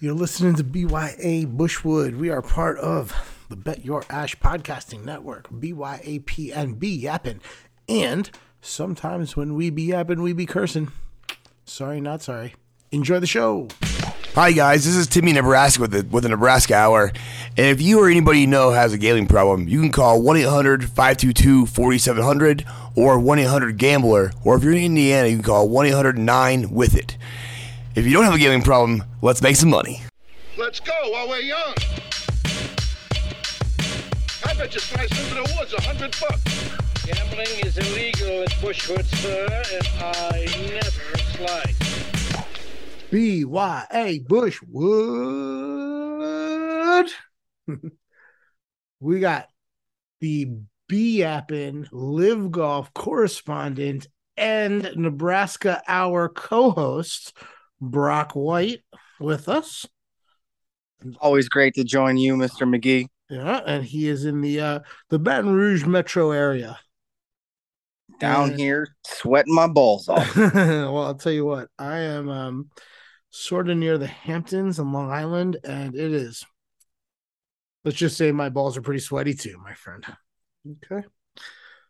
You're listening to BYA Bushwood. We are part of the Bet Your Ash podcasting network, BYAP and B. And sometimes when we be yapping, we be cursing. Sorry, not sorry. Enjoy the show. Hi guys, this is Timmy Nebraska with the with the Nebraska Hour. And if you or anybody you know has a gambling problem, you can call 1-800-522-4700 or 1-800-GAMBLER. Or if you're in Indiana, you can call 1-800-9-WITH-IT. If you don't have a gambling problem, let's make some money. Let's go while we're young. I bet you slice into the woods a hundred bucks. Gambling is illegal at Bushwood, sir, and I never slice. BYA Bushwood. we got the B Yappin LIV Golf correspondent and Nebraska Hour co host, Brock White, with us. Always great to join you, Mr. Magee. Yeah, and he is in the uh the Baton Rouge metro area. Down Yeah. here sweating my balls off. well, I'll tell you what, I am um sort of near the Hamptons on Long Island, and it is. Let's just say my balls are pretty sweaty too, my friend. Okay,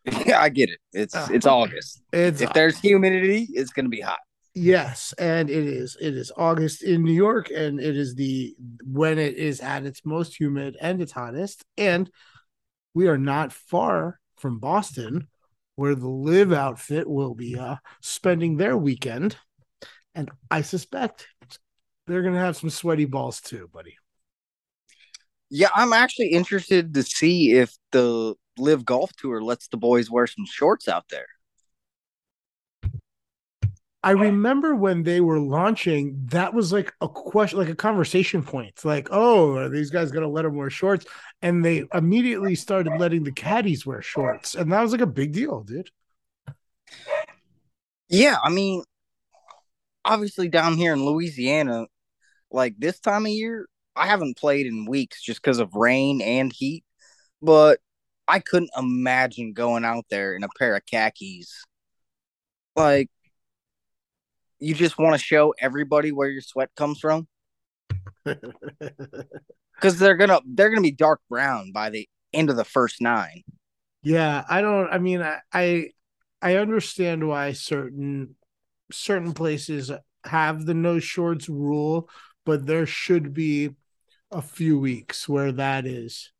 yeah, I get it. It's Ah. it's August. it's If there's humidity, it's gonna be hot. Yes, and it is. It is August in New York, and it is the when it is at its most humid and its hottest, and we are not far from Boston, where the LIV outfit will be uh spending their weekend, and I suspect they're gonna have some sweaty balls too, buddy. Yeah, I'm actually interested to see if the LIV Golf Tour lets the boys wear some shorts out there. I remember when they were launching, that was like a question, like a conversation point. Like, oh, are these guys going to let them wear shorts? And they immediately started letting the caddies wear shorts. And that was like a big deal, dude. Yeah, I mean, obviously down here in Louisiana, like this time of year, I haven't played in weeks just because of rain and heat, but I couldn't imagine going out there in a pair of khakis. Like, you just want to show everybody where your sweat comes from because they're gonna they're gonna be dark brown by the end of the first nine. yeah, I don't, I mean, I, I, I understand why certain, certain places have the no shorts rule, but there should be a few weeks where that is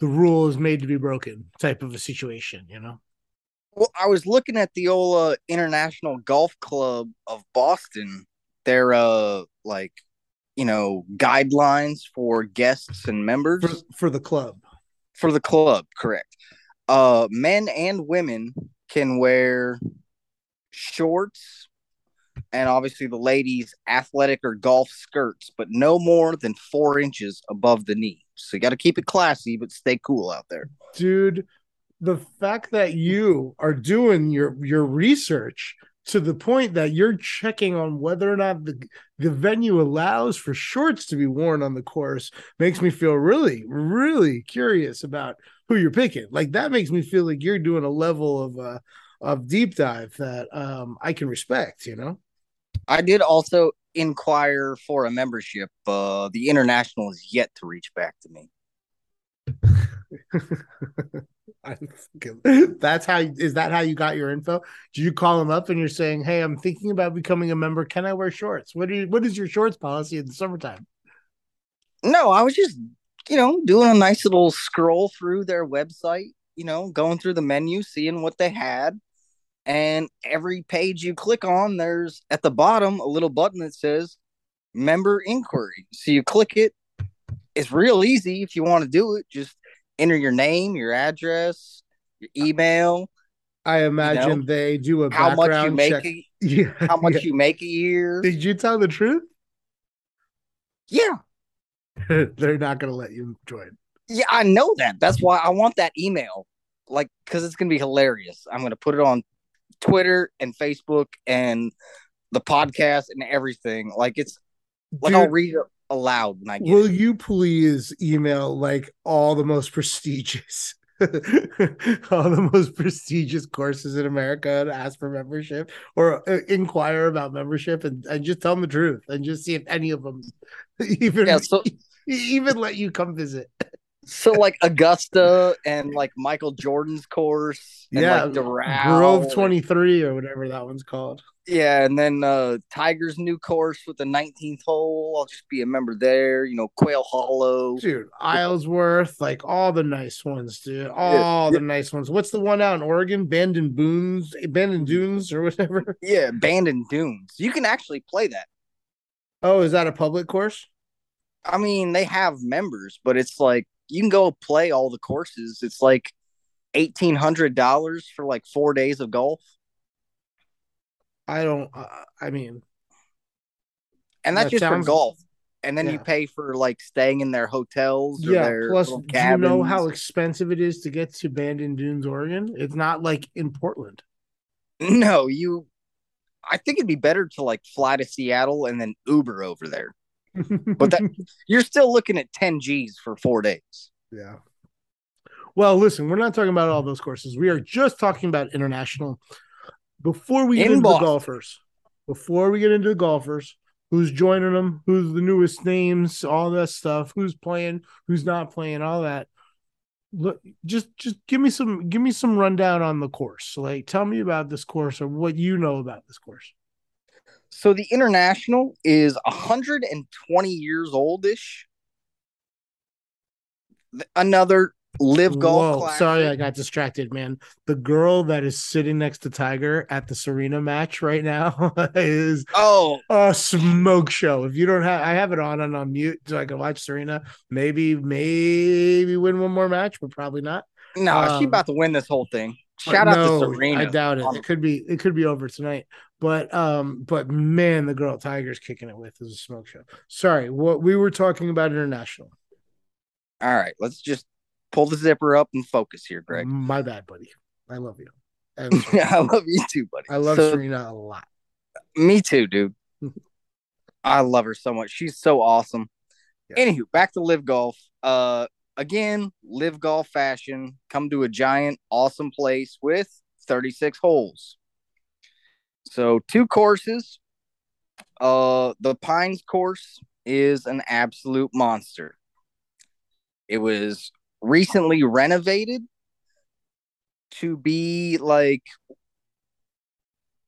the rule is made to be broken type of a situation, you know? Well, I was looking at the old uh, International Golf Club of Boston. Their uh like you know guidelines for guests and members For, for the club. for the club, correct. Uh men and women can wear shorts and obviously the ladies athletic or golf skirts, but no more than four inches above the knee. So you got to keep it classy, but stay cool out there. dude the fact that you are doing your your research to the point that you're checking on whether or not the the venue allows for shorts to be worn on the course makes me feel really really curious about who you're picking like that makes me feel like you're doing a level of uh of deep dive that um I can respect you know I did also inquire for a membership. Uh, the international is yet to reach back to me. That's how is that how you got your info? Did you call them up and you're saying, "Hey, I'm thinking about becoming a member. Can I wear shorts? What do you, what is your shorts policy in the summertime?" No, I was just, you know, doing a nice little scroll through their website, you know, going through the menu, seeing what they had. And every page you click on, there's at the bottom a little button that says member inquiry. So you click it. It's real easy if you want to do it. Just enter your name, your address, your email, I imagine they do a how much you make, check. a, Yeah, how much yeah. you make a year. Did you tell the truth? Yeah. They're not going to let you join. Yeah, I know that. That's why I want that email. Like, because it's going to be hilarious. I'm going to put it on Twitter and Facebook and the podcast and everything. Like, it's like I'll Dude, read aloud when I get will it. you please email like all the most prestigious all the most prestigious courses in America and ask for membership or uh, inquire about membership and, and just tell them the truth and just see if any of them even Yeah, so- even let you come visit. So like Augusta and like Michael Jordan's course. And Yeah, like Doral. Grove 23 or whatever that one's called. Yeah, and then uh Tiger's new course with the 19th hole. I'll just be a member there. You know, Quail Hollow. Dude, Isleworth, like all the nice ones, dude. All the nice ones. What's the one out in Oregon? Bandon Boons, Bandon Dunes, or whatever. Yeah, Abandoned Dunes. You can actually play that. Oh, is that a public course? I mean, they have members, but it's like you can go play all the courses. It's like eighteen hundred dollars for like four days of golf, I don't. Uh, I mean, and that's That just sounds- for golf. And then Yeah. you pay for like staying in their hotels or yeah. their Plus, do you know how expensive it is to get to Bandon Dunes, Oregon? It's not like in Portland. No, you. I think it'd be better to like fly to Seattle and then Uber over there. But that you're still looking at ten G's for four days. Yeah. Well, listen, we're not talking about all those courses. We are just talking about international. Before we get In into the golfers, before we get into the golfers, who's joining them, who's the newest names, all that stuff, who's playing, who's not playing, all that. Look, just just give me some give me some rundown on the course. Like, tell me about this course or what you know about this course. So the international is 120 years oldish. Another LIV golf Whoa, classic. sorry, I got distracted, man. The girl that is sitting next to Tiger at the Serena match right now is Oh, a smoke show. If you don't have, I have it on and on mute so I can watch Serena. Maybe, maybe win one more match, but probably not. no, she Um, about to win this whole thing. Shout out no, to Serena. I doubt it. Um, It could be, it could be over tonight. But, um, but man, the girl Tiger's kicking it with is a smoke show. Sorry, what we were talking about international. All right, let's just pull the zipper up and focus here, Greg. My bad, buddy. I love you. I love you too, buddy. I love So- Serena a lot. Me too, dude. I love her so much. She's so awesome. Yeah. Anywho, back to LIV golf. Uh again, LIV golf fashion. Come to a giant, awesome place with 36 holes. So two courses. Uh the Pines course is an absolute monster. It was recently renovated to be like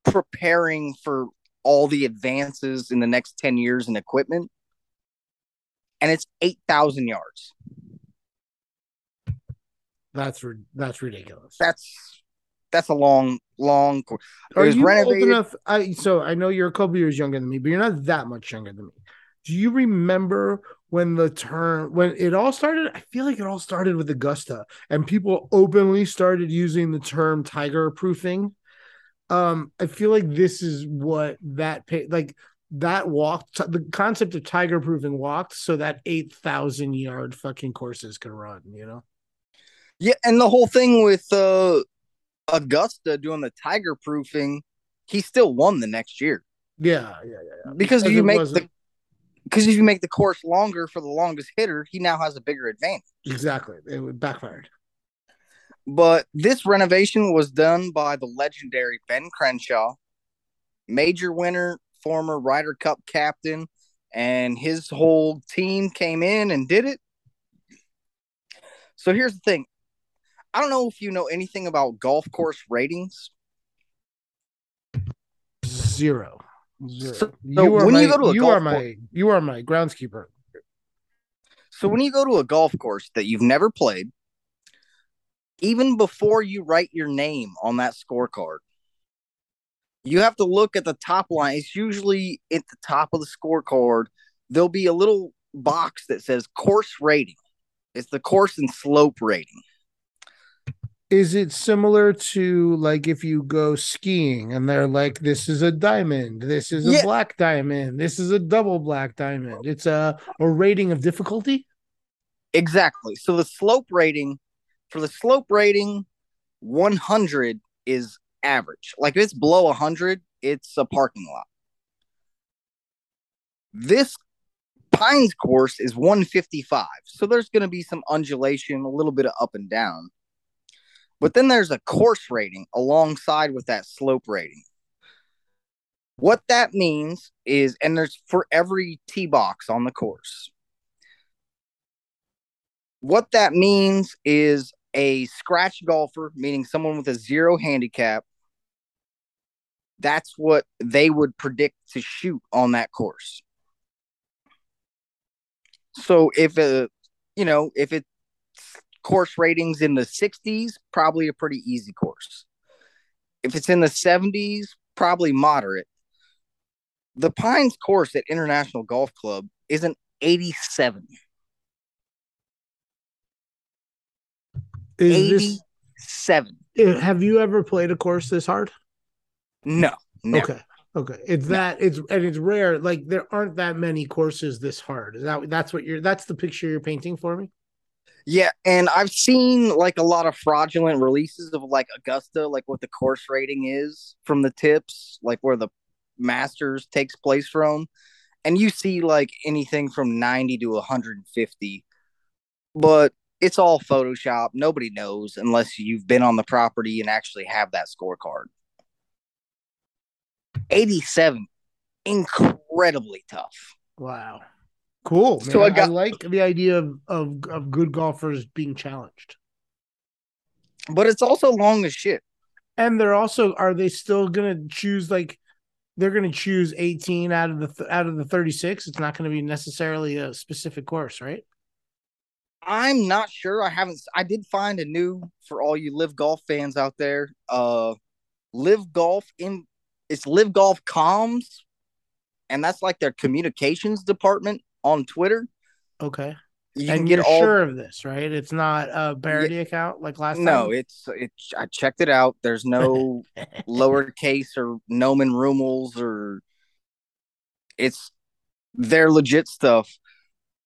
preparing for all the advances in the next 10 years in equipment. And it's 8,000 yards. That's that's ridiculous. That's that's a long, long course. Are you renovated. old enough? I so I know you're a couple years younger than me, but you're not that much younger than me. Do you remember when the term when it all started? I feel like it all started with Augusta, and people openly started using the term tiger proofing. Um, I feel like this is what that like that walked the concept of tiger proofing walked so that eight thousand yard fucking courses can run. You know. Yeah, and the whole thing with uh Augusta doing the tiger proofing, he still won the next year. Yeah, yeah, yeah. yeah. Because if you make the because if you make the course longer for the longest hitter, he now has a bigger advantage. Exactly, it backfired. But this renovation was done by the legendary Ben Crenshaw, major winner, former Ryder Cup captain, and his whole team came in and did it. So here's the thing. I don't know if you know anything about golf course ratings. Zero. Zero. So- you are when my, you go to a you golf are my you are my groundskeeper. So when you go to a golf course that you've never played, even before you write your name on that scorecard, you have to look at the top line. It's usually at the top of the scorecard. There'll be a little box that says course rating. It's the course and slope rating. Is it similar to like if you go skiing and they're like, this is a diamond, this is a Yeah. black diamond, this is a double black diamond. It's a, a rating of difficulty. Exactly. So the slope rating for the slope rating, 100 is average. Like if it's below 100, it's a parking lot. This Pines course is 155. So there's going to be some undulation, a little bit of up and down. But then there's a course rating alongside with that slope rating. What that means is, and there's for every tee box on the course. What that means is a scratch golfer, meaning someone with a zero handicap, that's what they would predict to shoot on that course. So if a, you know, if it's course ratings in the 60s, probably a pretty easy course. If it's in the 70s, probably moderate. The Pines course at International Golf Club is an 87. Is 87. this, have you ever played a course this hard? No, never. Okay. Okay. It's that it's and it's rare. Like there aren't that many courses this hard. Is that that's what you're that's the picture you're painting for me? Yeah, and I've seen like a lot of fraudulent releases of like Augusta, like what the course rating is from the tips, like where the Masters takes place from. And you see like anything from 90 to 150. But it's all Photoshop. Nobody knows unless you've been on the property and actually have that scorecard. 87, incredibly tough. Wow. Cool. So. I got- I like the idea of, of of good golfers being challenged. But it's also long as shit. And they're also are they still gonna choose like they're gonna choose 18 out of the th- out of the 36? It's not gonna be necessarily a specific course, right? I'm not sure. I haven't. I did find a new for all you LIV golf fans out there. Uh, LIV golf in it's LIV golf comms, and that's like their communications department on Twitter. Okay. You and can get you're all. sure of this, right? It's not a parody account like last no, time. it's it's. I checked it out. There's no lowercase or nomen rumels or. It's their legit stuff.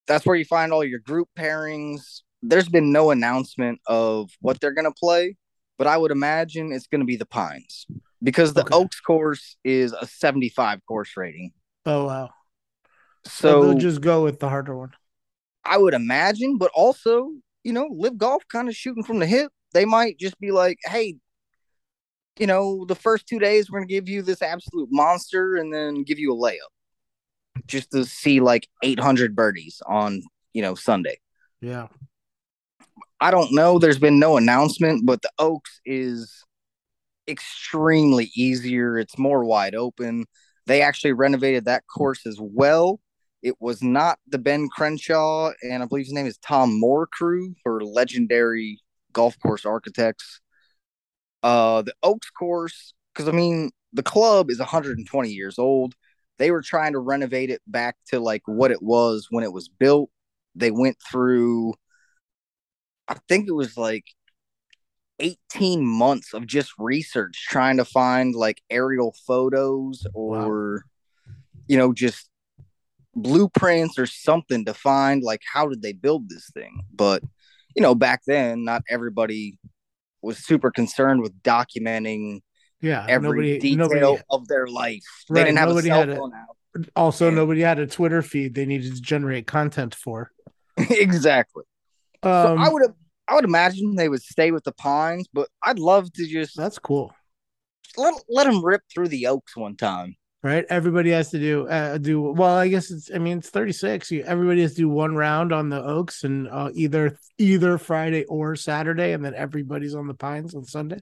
That's where you find all your group pairings. There's been no announcement of what they're gonna play, but I would imagine it's gonna be the Pines because the Okay. Oaks course is a 75 course rating. Oh wow. So So they'll just go with the harder one. I would imagine, but also, you know, LIV golf kind of shooting from the hip. They might just be like, hey, you know, the first two days we're gonna give you this absolute monster and then give you a layup. Just to see like 800 birdies on, you know, Sunday. Yeah. I don't know. There's been no announcement, but the Oaks is extremely easier. It's more wide open. They actually renovated that course as well. It was not the Ben Crenshaw and I believe his name is Tom Moore crew for legendary golf course architects. Uh, the Oaks course, because I mean, the club is 120 years old. They were trying to renovate it back to like what it was when it was built. They went through I think it was like 18 months of just research trying to find like aerial photos or you know just blueprints or something to find like how did they build this thing but you know back then not everybody was super concerned with documenting Yeah. every nobody detail nobody of their life Right, they didn't have a cell had a- phone out also nobody had a Twitter feed they needed to generate content for. exactly Um so i would i would imagine they would stay with the pines but i'd love to just that's cool. let, let them rip through the oaks one time Right? Everybody has to do uh, do well, I guess it's I mean it's 36. You, everybody has to do one round on the Oaks and uh, either either Friday or Saturday and then everybody's on the Pines on Sunday.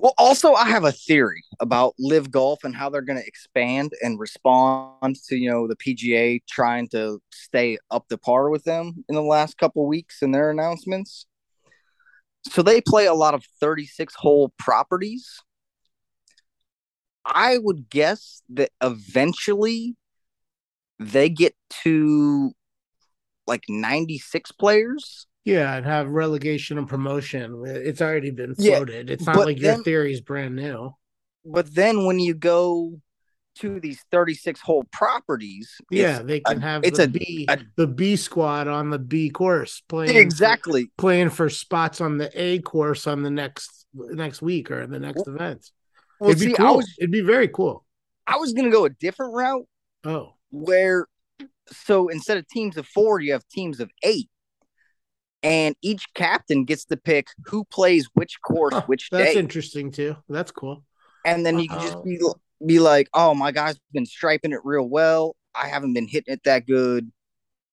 Well, also, I have a theory about LIV golf and how they're going to expand and respond to you know the PGA trying to stay up to par with them in the last couple weeks in their announcements. So they play a lot of 36 hole properties. I would guess that eventually they get to like 96 players. Yeah, and have relegation and promotion. It's already been Yeah, floated. it's not like your theory is brand new. But then when you go to these 36 hole properties, Yeah, they can a- have it's the a- B a- the B squad on the B course playing for- exactly playing for spots on the A course on the next next week or the next event. Well It'd be see cool. i was It'd be very cool. i was gonna go a different route Oh, where so instead of teams of four you have teams of eight and each captain gets to pick who plays which course Huh, which That's day, interesting too. That's cool. and then you can Uh-oh. just be be like, "Oh, my guy's been striping it real well. I haven't been hitting it that good."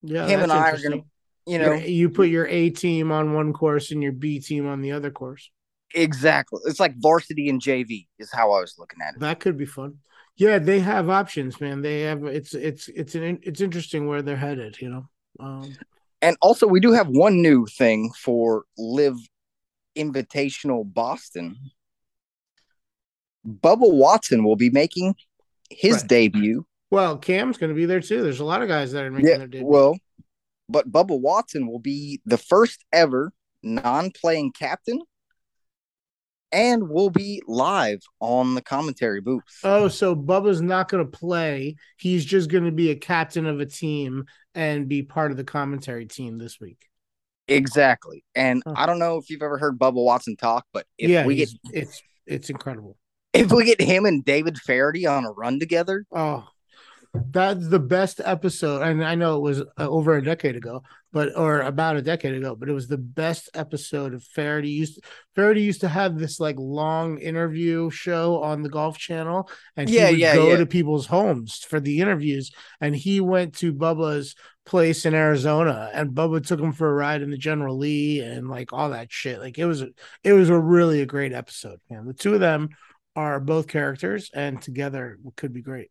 Yeah, Him and I are gonna- You know, Your- you put your A team on one course and your B team on the other course. Exactly. It's like varsity and JV is how I was looking at it. That could be fun. Yeah, they have options, man. They have it's it's it's an it's interesting where they're headed. You know. Um, And also, we do have one new thing for LIV Invitational Boston. Bubba Watson will be making his Right. debut. well, Cam's going to be there too. There's a lot of guys that are making Yeah, their debut. well, but Bubba Watson will be the first ever non-playing captain, and we'll be live on the commentary booth. Oh, so Bubba's not going to play. He's just going to be a captain of a team and be part of the commentary team this week. Exactly. And Huh. I don't know if you've ever heard Bubba Watson talk, but if yeah, we get it's it's incredible. if we get him and David Feherty on a run together, Oh, that's the best episode. And I know it was uh, over a decade ago, but or about a decade ago, but it was the best episode of Feherty. Used Feherty used to have this like long interview show on the Golf Channel, and Yeah, he would yeah, go yeah. to people's homes for the interviews. And he went to Bubba's place in Arizona, and Bubba took him for a ride in the General Lee and like all that shit. Like it was, a, it was a really a great episode. Man, the two of them are both characters, and together could be great.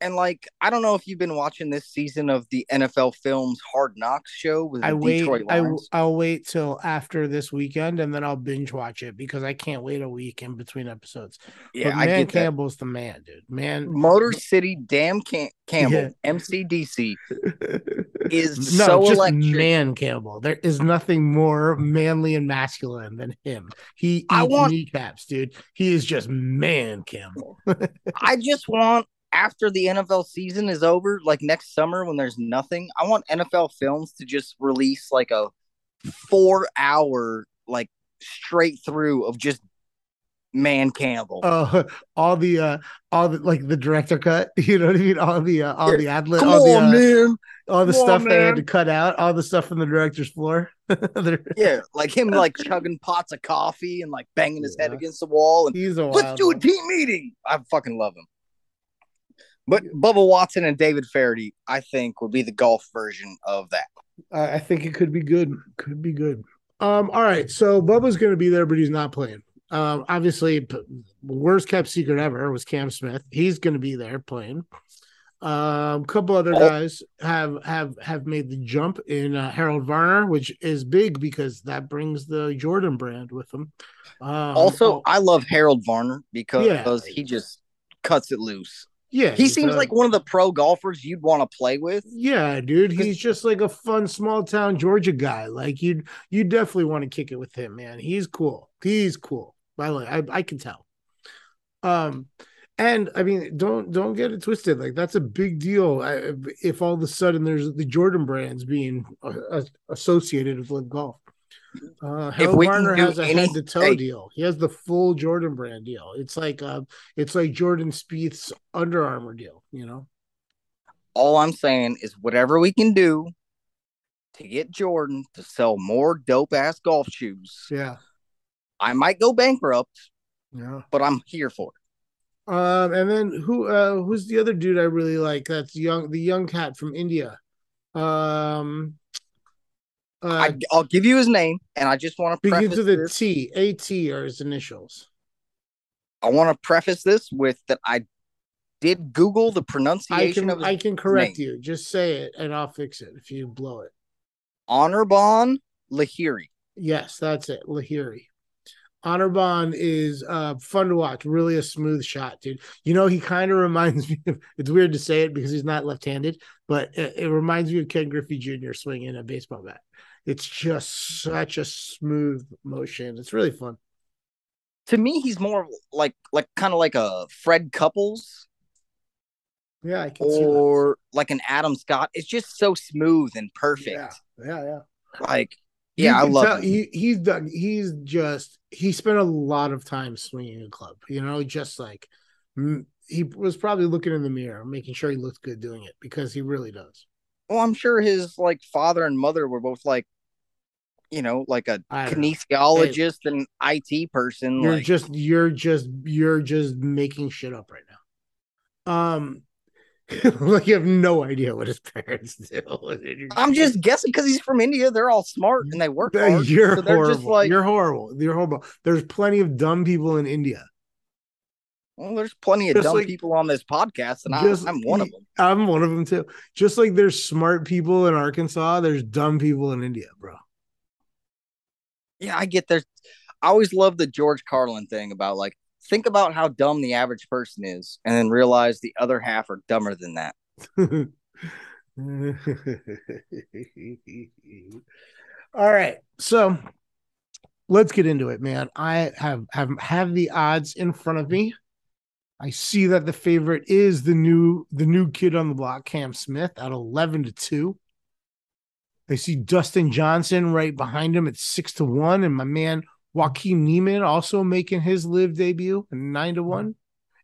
And like I don't know if you've been watching this season of the NFL Films Hard Knocks show with the I wait. Detroit I Lions. I'll wait till after this weekend, and then I'll binge watch it because I can't wait a week in between episodes. yeah, but I man, get that. The man, dude. Man, Motor City Damn Cam- Campbell Yeah. MCDC is no, so just electric. man Campbell. There is nothing more manly and masculine than him. He eats I want- kneecaps, dude. He is just man Campbell. I just want after the NFL season is over, like next summer when there's nothing, I want NFL Films to just release like a four hour like straight through of just man Campbell. Uh, all the uh, all the like the director cut. You know what I mean? All the uh, all the ad lib, all the on, uh, man. all the Come stuff on, they had to cut out, all the stuff from the director's floor. Yeah, like him like chugging pots of coffee and like banging his head against the wall and He's a let's do a team meeting. I fucking love him. But Bubba Watson and David Feherty, I think, would be the golf version of that. I think it could be good. Could be good. Um. All right. So Bubba's going to be there, but he's not playing. Um. Obviously, worst kept secret ever was Cam Smith. He's going to be there playing. Um. A couple other guys have have have made the jump in uh, Harold Varner, which is big because that brings the Jordan brand with them. Um, also, oh, I love Harold Varner because Yeah. he just cuts it loose. Yeah, He seems a- like one of the pro golfers you'd want to play with. Yeah, dude, he's just like a fun small town Georgia guy. Like you, you definitely want to kick it with him, man. He's cool. He's cool. By the way, I, I can tell. Um, and I mean, don't don't get it twisted. Like that's a big deal. I, if all of a sudden there's the Jordan brands being uh, associated with Golf. Uh, Harold Varner has a any- head to toe hey. deal. He has the full Jordan brand deal. It's like uh, it's like Jordan Spieth's Under Armour deal. You know. All I'm saying is whatever we can do to get Jordan to sell more dope ass golf shoes. Yeah. I might go bankrupt, Yeah. but I'm here for it. Um, and then who uh who's the other dude I really like? That's young, the young cat from India. Um, uh, I, I'll give you his name, and I just want to begins preface with a. T. A T are his initials. I want to preface this with that I did Google the I pronunciation can of his I can correct name. you. Just say it, and I'll fix it if you blow it. Anirban Lahiri. Yes, that's it. Lahiri. Anirban is uh fun to watch. Really a smooth shot, dude. You know, he kind of reminds me of it's weird to say it because he's not left-handed, but it, it reminds me of Ken Griffey Jr. swinging a baseball bat. It's just such a smooth motion. It's really fun. To me, he's more like like kind of like a Fred Couples Yeah, I can see that. or like an Adam Scott. It's just so smooth and perfect. Yeah, yeah, yeah. Like, yeah, I love tell. He, he's done. He's just he spent a lot of time swinging a club. You know, just like he was probably looking in the mirror, making sure he looked good doing it because he really does. Well, I'm sure his like father and mother were both like, you know, like a kinesiologist and IT person. You're like, just you're just you're just making shit up right now. Um like you have no idea what his parents do. I'm just guessing because he's from India. They're all smart and they work hard. you're so they're horrible. just like, you're horrible. You're horrible. There's plenty of dumb people in India. well, there's plenty of just dumb like- people on this podcast, and I, just- I'm one of them. I'm one of them too. Just like there's smart people in Arkansas, there's dumb people in India, bro. Yeah, I get there. I always love the George Carlin thing about like, think about how dumb the average person is, and then realize the other half are dumber than that. All right. So let's get into it, man. I have have have the odds in front of me. I see that the favorite is the new the new kid on the block, Cam Smith, at 11 to 2. I see Dustin Johnson right behind him at 6 to 1 and my man Joaquin Niemann also making his LIV debut at 9 to 1.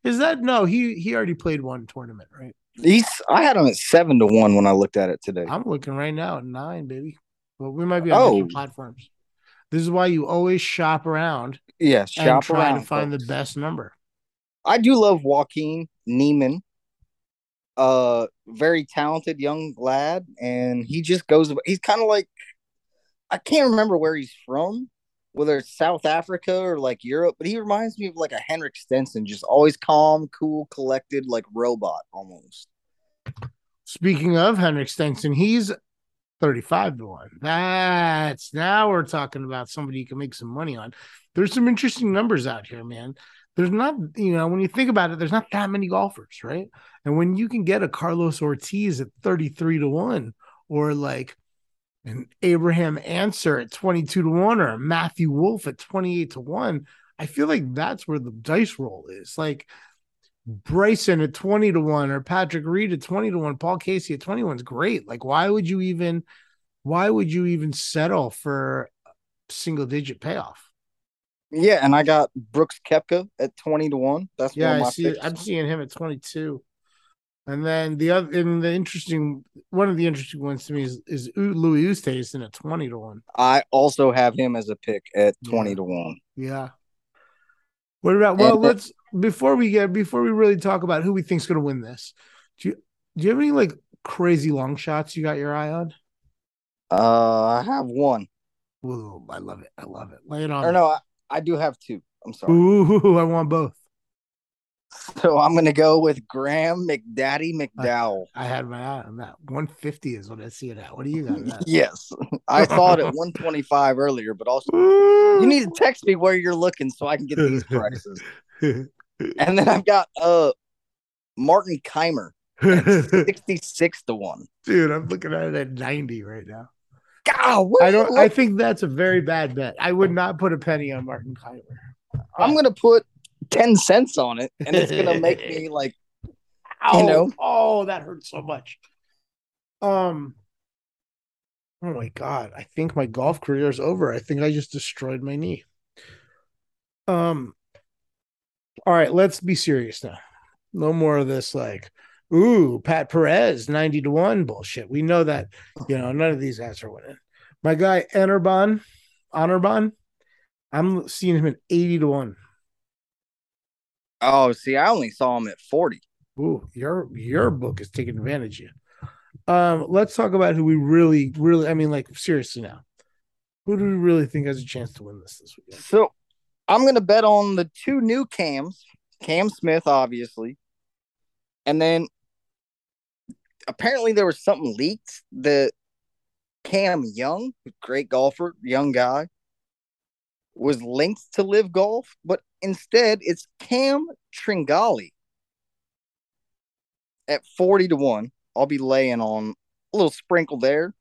Is that no, he he already played one tournament, right? He's I had him at seven to one when I looked at it today. I'm looking right now at nine, baby. But we might be on Oh. different platforms. This is why you always shop around Yeah, and shop try around. to find folks. the best number. I do love Joaquin Niemann. Uh, very talented young lad, and he just goes. He's kind of like I can't remember where he's from, whether it's South Africa or like Europe, but he reminds me of like a Henrik Stenson, just always calm, cool, collected, like robot almost. Speaking of Henrik Stenson, he's 35 to 1. That's now we're talking about somebody you can make some money on. There's some interesting numbers out here, man. There's not, you know, when you think about it, there's not that many golfers, right? And when you can get a Carlos Ortiz at 33 to 1, or like an Abraham Ancer at 22 to 1, or Matthew Wolff at 28 to 1, I feel like that's where the dice roll is. Like Bryson at 20 to 1 or Patrick Reed at 20 to 1, Paul Casey at 21 is great. Like, why would you even why would you even settle for single digit payoff? Yeah, and I got Brooks Koepka at twenty to one. That's Yeah, I see picks. I'm seeing him at 22. And then the other and the interesting one of the interesting ones to me is, is Louis Oosthuizen at 20 to 1. I also have him as a pick at Yeah. twenty to one. Yeah. What about well, And let's before we get before we really talk about who we think's gonna win this, do you do you have any like crazy long shots you got your eye on? Uh, I have one. Ooh, I love it. I love it. Lay it on. Or no, I, I do have two. I'm sorry. Ooh, I want both. So I'm gonna go with Graham McDaddy McDowell. I had my eye on that. 150 is what I see it at. What do you got? Yes, I saw it at 125 earlier, but also you need to text me where you're looking so I can get these prices. And then I've got uh Martin Kaymer, 66 to one. Dude, I'm looking at it at 90 right now. God, I don't I think that's a very bad bet. I would not put a penny on Martin Kaymer. I'm gonna put 10 cents on it, and it's gonna make me like Ow. You know? Oh, that hurts so much. Um. Oh my god! I think my golf career is over. I think I just destroyed my knee. Um. All right, let's be serious now. No more of this like, ooh, Pat Perez ninety to one bullshit. We know that you know none of these guys are winning. My guy Enerban, Honorbon, I'm seeing him at eighty to one. Oh, see, I only saw him at 40. Ooh, your your book is taking advantage of you. Um, let's talk about who we really, really. I mean, like seriously now, who do we really think has a chance to win this this weekend? So I'm gonna bet on the two new cams, Cam Smith, obviously, and then apparently there was something leaked that Cam Young, great golfer, young guy, was linked to LIV golf, but instead it's Cam Tringale at 40 to 1. I'll be laying on a little sprinkle there.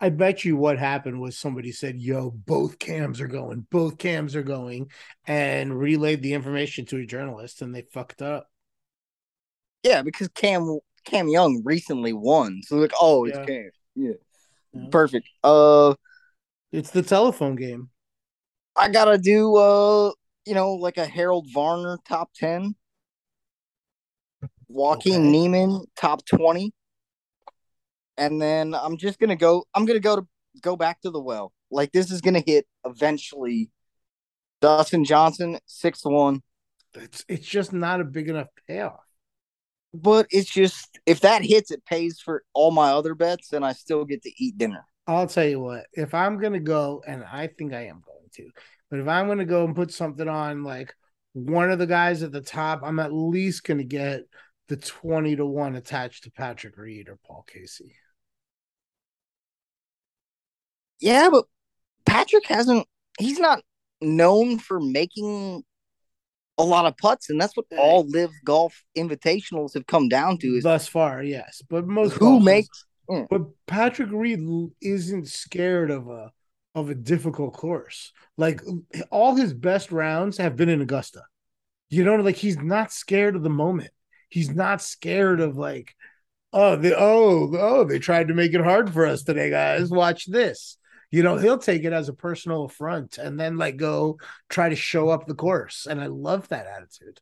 I bet you what happened was somebody said, "Yo, both cams are going, both cams are going," and relayed the information to a journalist, and they fucked up. Yeah, because Cam Cam Young recently won. So like, oh, it's Yeah. Cam. Yeah. Yeah. Perfect. Uh It's the telephone game. I gotta do uh you know like a Harold Varner top ten. Joaquin Okay. Niemann top twenty. And then I'm just gonna go I'm gonna go to go back to the well. Like this is gonna hit eventually. Dustin Johnson, 6 1. It's it's just not a big enough payoff. But it's just if that hits, it pays for all my other bets, and I still get to eat dinner. I'll tell you what, if I'm gonna go, and I think I am going to, but if I'm gonna go and put something on like one of the guys at the top, I'm at least gonna get the 20 to 1 attached to Patrick Reed or Paul Casey. Yeah, but Patrick hasn't he's not known for making a lot of putts, and that's what all LIV golf invitationals have come down to is Thus far, yes. But most who golfers- makes mm. but Patrick Reed isn't scared of a of a difficult course. Like all his best rounds have been in Augusta. You know, like he's not scared of the moment. He's not scared of like, oh, the oh, oh, they tried to make it hard for us today, guys. Watch this. You know, he'll take it as a personal affront and then like go try to show up the course. And I love that attitude.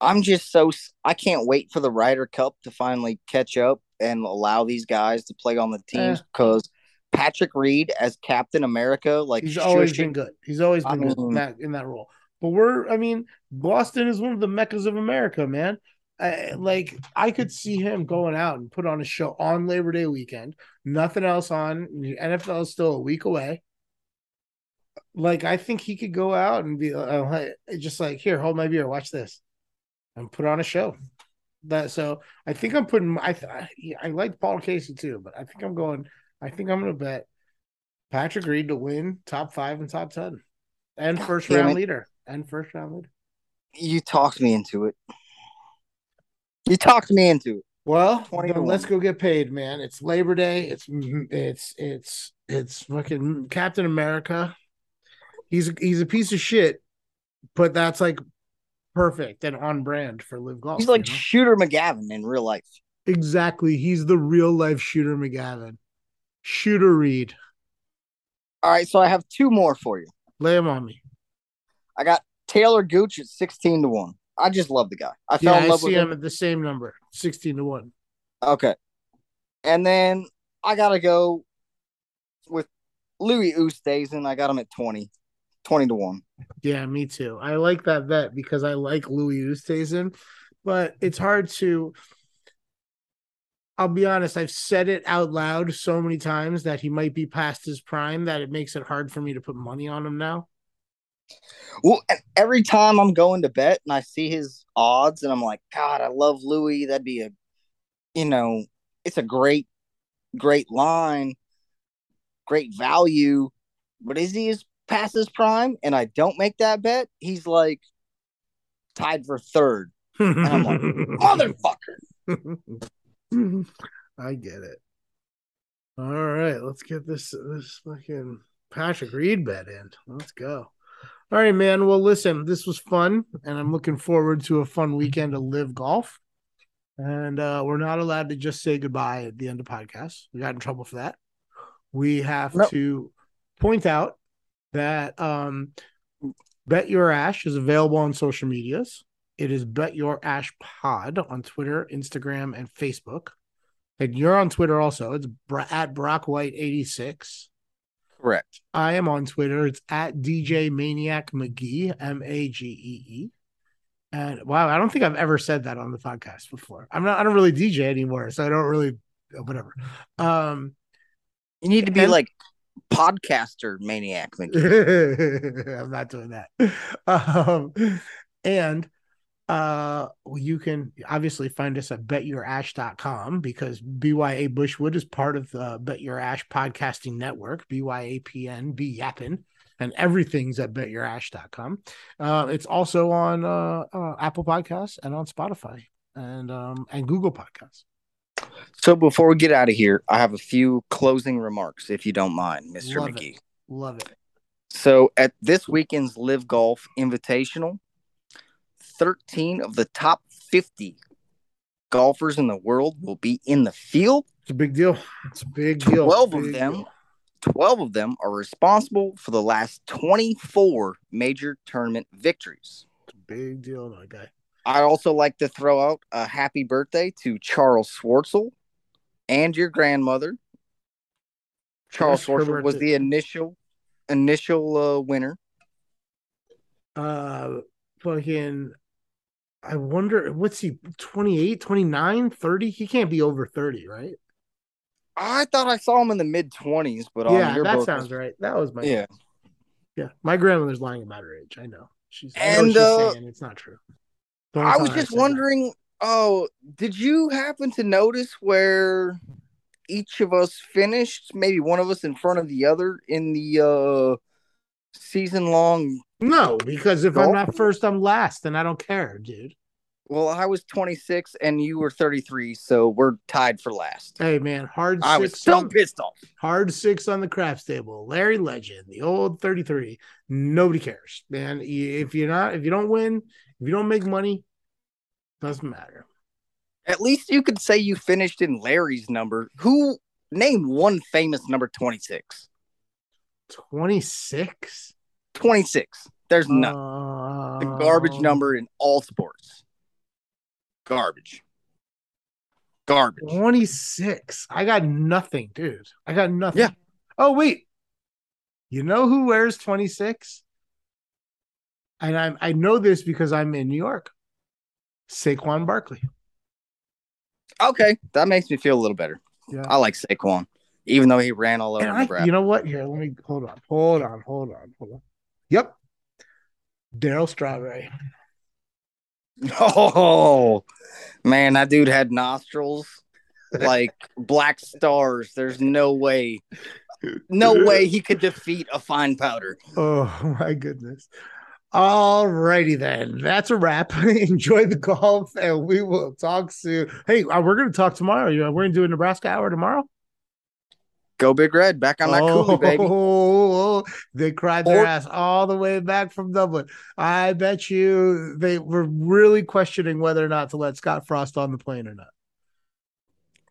I'm just so I can't wait for the Ryder Cup to finally catch up and allow these guys to play on the teams Eh. because Patrick Reed as Captain America, like He's always been good. He's always I been good in that in that role. But we're, I mean, Boston is one of the meccas of America, man. I, like I could see him going out and put on a show on Labor Day weekend. Nothing else on. NFL is still a week away. Like I think he could go out and be uh, just like, here, hold my beer, watch this, and put on a show. That so I think I'm putting. I I, I like Paul Casey too, but I think I'm going. I think I'm going to bet Patrick Reed to win top five and top ten, and first damn round it. leader, and first round leader. You talked me into it. You talked me into it. Well, 20 to then let's go get paid, man. It's Labor Day. It's it's it's it's fucking Captain America. He's he's a piece of shit, but that's like perfect and on brand for LIV golf. He's like you know? Shooter McGavin in real life. exactly. He's the real life shooter McGavin. Shooter Reed. All right, so I have two more for you. Lay them on me. I got Taylor Gooch at 16 to 1. I just love the guy. I Yeah, fell in I love see with him him. at the same number, sixteen to one. Okay. And then I got to go with Louis Oosthuizen. I got him at 20. 20 to 1. Yeah, me too. I like that bet because I like Louis Oosthuizen, but it's hard to. I'll be honest. I've said it out loud so many times that he might be past his prime that it makes it hard for me to put money on him now. Well, every time I'm going to bet and I see his odds and I'm like, God, I love Louis. That'd be a, you know, it's a great, great line, great value. But is he is past his prime and I don't make that bet? He's like tied for third. and I'm like, Motherfucker. I get it. All right, let's get this this fucking Patrick Reed bet in. Let's go. All right, man. Well, listen, this was fun, and I'm looking forward to a fun weekend of LIV golf. And uh, we're not allowed to just say goodbye at the end of podcasts. We got in trouble for that. We have Nope. to point out that um, Bet Your Ash is available on social medias. It is Bet Your Ash Pod on Twitter, Instagram, and Facebook. And you're on Twitter also. It's at Brock White 86. Correct. I am on Twitter. It's at DJ Maniac Magee, M A G E E. And wow, I don't think I've ever said that on the podcast before. I'm not, I don't really DJ anymore, so I don't really, whatever. Um, You need to be And- like podcaster maniac. I'm not doing that. Um, and uh, you can obviously find us at betyourash.com because BYA Bushwood is part of the Bet Your Ash podcasting network, BYAPN, B Yappin, and everything's at betyourash.com. Uh, it's also on uh, uh, Apple Podcasts and on Spotify and um, and Google Podcasts. So before we get out of here, I have a few closing remarks, if you don't mind, Mr. Love it. Magee. Love it. So at this weekend's LIV Golf Invitational, 13 of the top 50 golfers in the world will be in the field. It's a big deal. It's a big deal. 12 of them deal. 12 of them are responsible for the last 24 major tournament victories. It's a big deal, my guy. I'd also like to throw out a happy birthday to Charles Schwartzel and your grandmother. Charles Schwarber was the initial initial uh, winner. Uh, fucking. I wonder what's he 28, 29, 30? He can't be over 30, right? I thought I saw him in the mid twenties, but on yeah, that book, sounds right. That was my Yeah, Yeah, my grandmother's lying about her age. I know. She's, I know And, she's uh, saying it's not true. I was just that. wondering. Oh, did you happen to notice where each of us finished? Maybe one of us in front of the other in the uh season long. No, because if I'm not first, I'm last, and I don't care, dude. Well, I was twenty six and you were thirty three, so we're tied for last. Hey, man, hard I was six, so on, pissed off. hard six on the craps table. Larry Legend, the old 33. Nobody cares, man. If you're not, if you don't win, if you don't make money, doesn't matter. At least you could say you finished in Larry's number. Who named one famous number 26? 26. 26. There's none. Uh, the garbage number in all sports. Garbage. Garbage. 26. I got nothing, dude. I got nothing. Yeah. Oh, wait. You know who wears 26? And I I know this because I'm in New York. Saquon Barkley. Okay, that makes me feel a little better. Yeah. I like Saquon, even though he ran all over Nebraska. you know what? Here, let me hold on. Hold on. Hold on. Hold on. Yep. Darryl Strawberry. Oh man, that dude had nostrils like black stars. There's no way, no way he could defeat a fine powder. Oh my goodness. All righty then. That's a wrap. Enjoy the golf and we will talk soon. Hey, uh, we're going to talk tomorrow. You know, We're going to do a Nebraska hour tomorrow. Go Big Red, back on that oh, coolie, baby. they cried their Or- ass all the way back from Dublin. I bet you they were really questioning whether or not to let Scott Frost on the plane or not.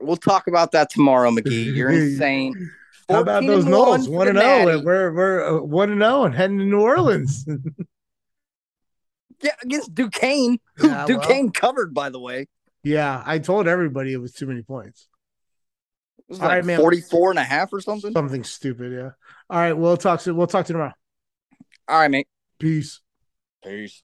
We'll talk about that tomorrow, Magee. You're insane. How about 14 those Knowles? one and zero. Natty. We're we're uh, one and zero and heading to New Orleans. Yeah, against Duquesne, Yeah, well. Duquesne covered, by the way. yeah, I told everybody it was too many points. It was All like right, man. 44 and a half or something. Something stupid. Yeah. All right. We'll talk to we'll talk to you tomorrow. All right, mate. Peace. Peace.